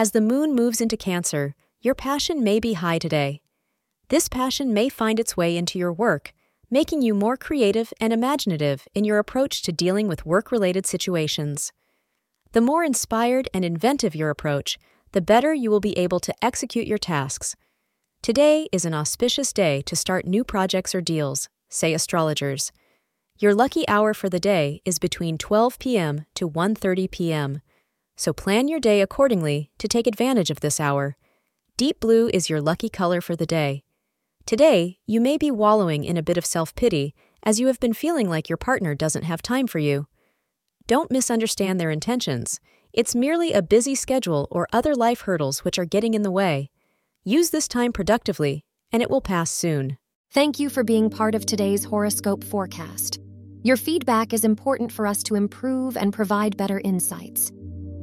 as the moon moves into Cancer, your passion may be high today. This passion may find its way into your work, making you more creative and imaginative in your approach to dealing with work related situations. The more inspired and inventive your approach, the better you will be able to execute your tasks. Today is an auspicious day to start new projects or deals, say astrologers. Your lucky hour for the day is between 12 p.m. to 1:30 p.m. So plan your day accordingly to take advantage of this hour. Deep blue is your lucky color for the day. Today, you may be wallowing in a bit of self-pity as you have been feeling like your partner doesn't have time for you. Don't misunderstand their intentions. It's merely a busy schedule or other life hurdles which are getting in the way. Use this time productively, and it will pass soon. Thank you for being part of today's horoscope forecast. Your feedback is important for us to improve and provide better insights.